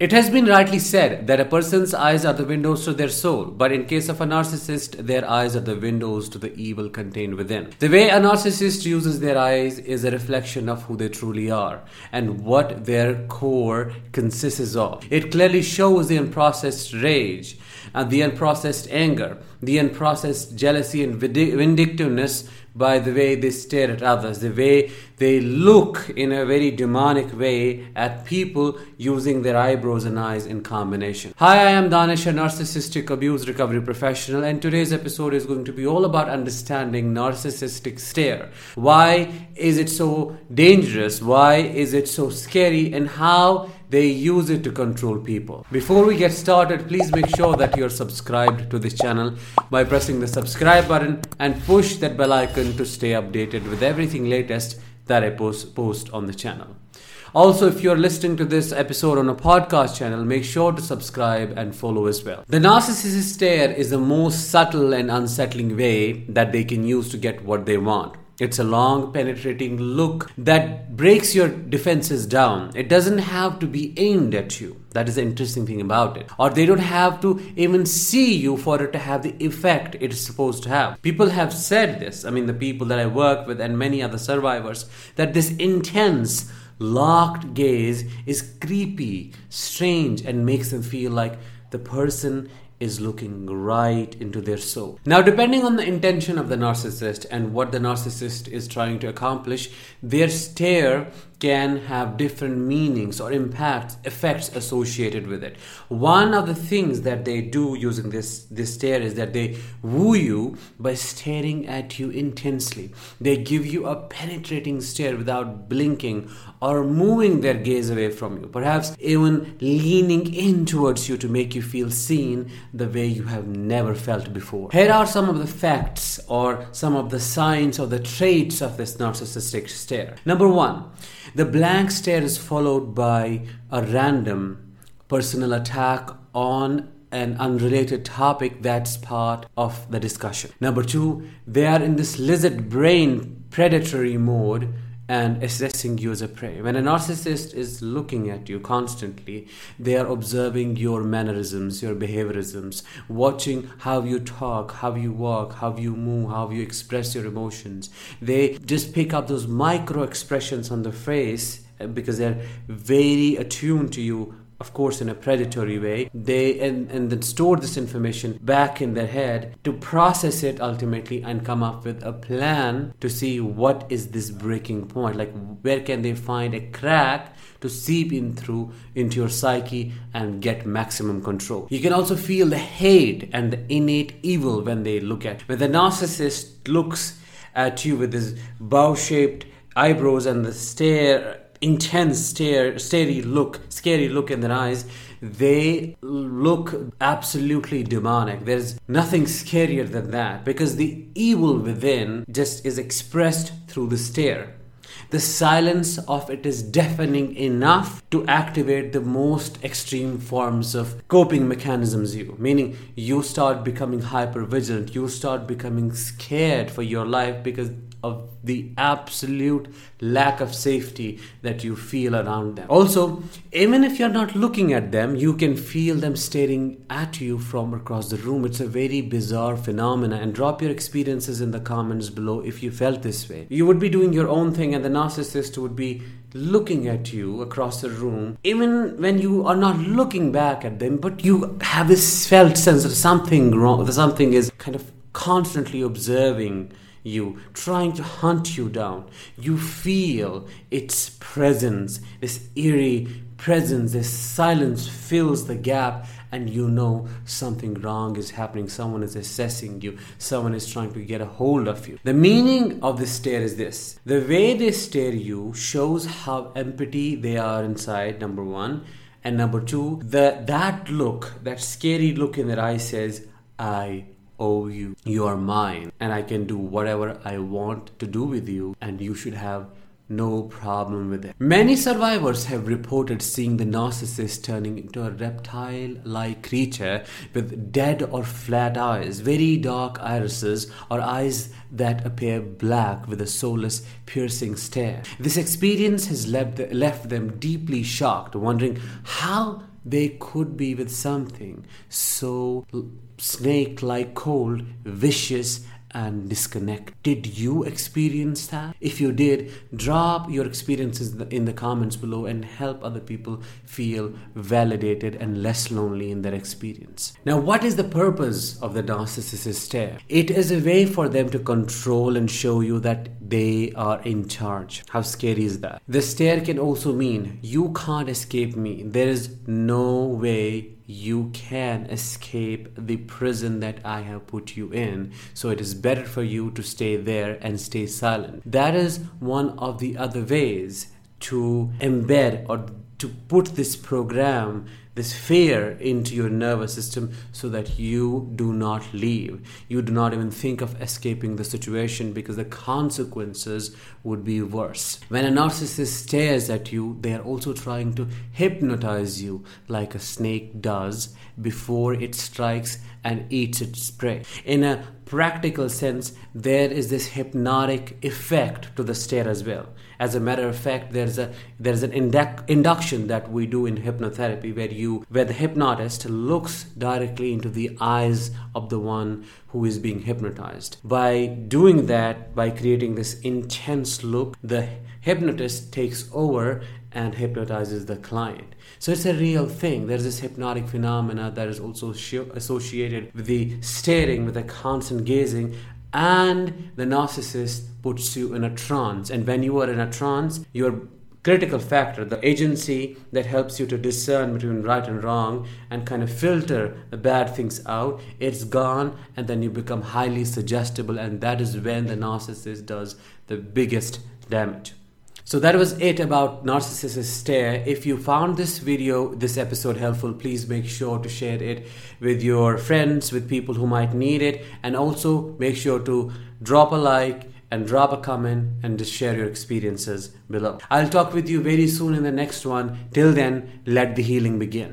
It has been rightly said that a person's eyes are the windows to their soul, but in case of a narcissist, their eyes are the windows to the evil contained within. The way a narcissist uses their eyes is a reflection of who they truly are and what their core consists of. It clearly shows the unprocessed rage and the unprocessed anger, the unprocessed jealousy and vindictiveness by the way they stare at others, the way they look in a very demonic way at people using their eyebrows and eyes in combination. Hi, I am Danish, a narcissistic abuse recovery professional, and today's episode is going to be all about understanding narcissistic stare. Why is it so dangerous? Why is it so scary? And how they use it to control people. Before we get started, please make sure that you're subscribed to this channel by pressing the subscribe button and push that bell icon to stay updated with everything latest that I post, post on the channel. Also, if you're listening to this episode on a podcast channel, make sure to subscribe and follow as well. The narcissist stare is the most subtle and unsettling way that they can use to get what they want. It's a long, penetrating look that breaks your defenses down. It doesn't have to be aimed at you. That is the interesting thing about it. Or they don't have to even see you for it to have the effect it's supposed to have. People have said this, I mean, the people that I work with and many other survivors, that this intense, locked gaze is creepy, strange, and makes them feel like the person is looking right into their soul. Now, depending on the intention of the narcissist and what the narcissist is trying to accomplish, their stare can have different meanings or impacts, effects associated with it. One of the things that they do using this, this stare is that they woo you by staring at you intensely. They give you a penetrating stare without blinking or moving their gaze away from you, perhaps even leaning in towards you to make you feel seen the way you have never felt before. Here are some of the facts or some of the signs or the traits of this narcissistic stare. Number one, the blank stare is followed by a random personal attack on an unrelated topic that's part of the discussion. Number two, they are in this lizard brain predatory mode and assessing you as a prey. When a narcissist is looking at you constantly, they are observing your mannerisms, your behaviorisms, watching how you talk, how you walk, how you move, how you express your emotions. They just pick up those micro expressions on the face uh, because they're very attuned to you of course in a predatory way. They and, and then store this information back in their head to process it ultimately and come up with a plan to see what is this breaking point. Like where can they find a crack to seep in through into your psyche and get maximum control? You can also feel the hate and the innate evil when they look at when the narcissist looks at you with his bow-shaped eyebrows and the stare intense stare scary look scary look in their eyes they look absolutely demonic. There's nothing scarier than that because the evil within just is expressed through the stare the silence of it is deafening enough to activate the most extreme forms of coping mechanisms you meaning you start becoming hyper vigilant you start becoming scared for your life because of the absolute lack of safety that you feel around them. Also, even if you're not looking at them, you can feel them staring at you from across the room. It's a very bizarre phenomenon. And drop your experiences in the comments below if you felt this way. You would be doing your own thing, and the narcissist would be looking at you across the room, even when you are not looking back at them, but you have this felt sense that something wrong, that something is kind of constantly observing you, trying to hunt you down. You feel its presence, this eerie presence, this silence fills the gap, and you know something wrong is happening. Someone is assessing you, someone is trying to get a hold of you. The meaning of this stare is this the way they stare you shows how empty they are inside, number one. And number two, the, that look, that scary look in their eye says, I owe you. You are mine, and I can do whatever I want to do with you, and you should have no problem with it. Many survivors have reported seeing the narcissist turning into a reptile like creature with dead or flat eyes, very dark irises, or eyes that appear black with a soulless, piercing stare. This experience has left, left them deeply shocked, wondering how they could be with something so snake like cold, vicious, and disconnect. Did you experience that? If you did, drop your experiences in the comments below and help other people feel validated and less lonely in their experience. Now, what is the purpose of the narcissist's stare? It is a way for them to control and show you that they are in charge. How scary is that? The stare can also mean you can't escape me. There is no way you can escape the prison that I have put you in. So it is better for you to stay there and stay silent. That is one of the other ways to embed or to put this program this fear into your nervous system so that you do not leave. You do not even think of escaping the situation because the consequences would be worse. When a narcissist stares at you, they are also trying to hypnotize you like a snake does before it strikes and eats its prey. In a practical sense, there is this hypnotic effect to the stare as well. As a matter of fact, there's a there's an induc- induction that we do in hypnotherapy where you where the hypnotist looks directly into the eyes of the one who is being hypnotized. By doing that, by creating this intense look, the hypnotist takes over and hypnotizes the client. So it's a real thing. There's this hypnotic phenomena that is also associated with the staring, with the constant gazing, and the narcissist puts you in a trance. And when you are in a trance, your critical factor, the agency that helps you to discern between right and wrong and kind of filter the bad things out, it's gone, and then you become highly suggestible, and that is when the narcissist does the biggest damage. So that was it about narcissist stare. If you found this video, this episode helpful, please make sure to share it with your friends, with people who might need it, and also make sure to drop a like and drop a comment and just share your experiences below. I'll talk with you very soon in the next one. Till then, let the healing begin.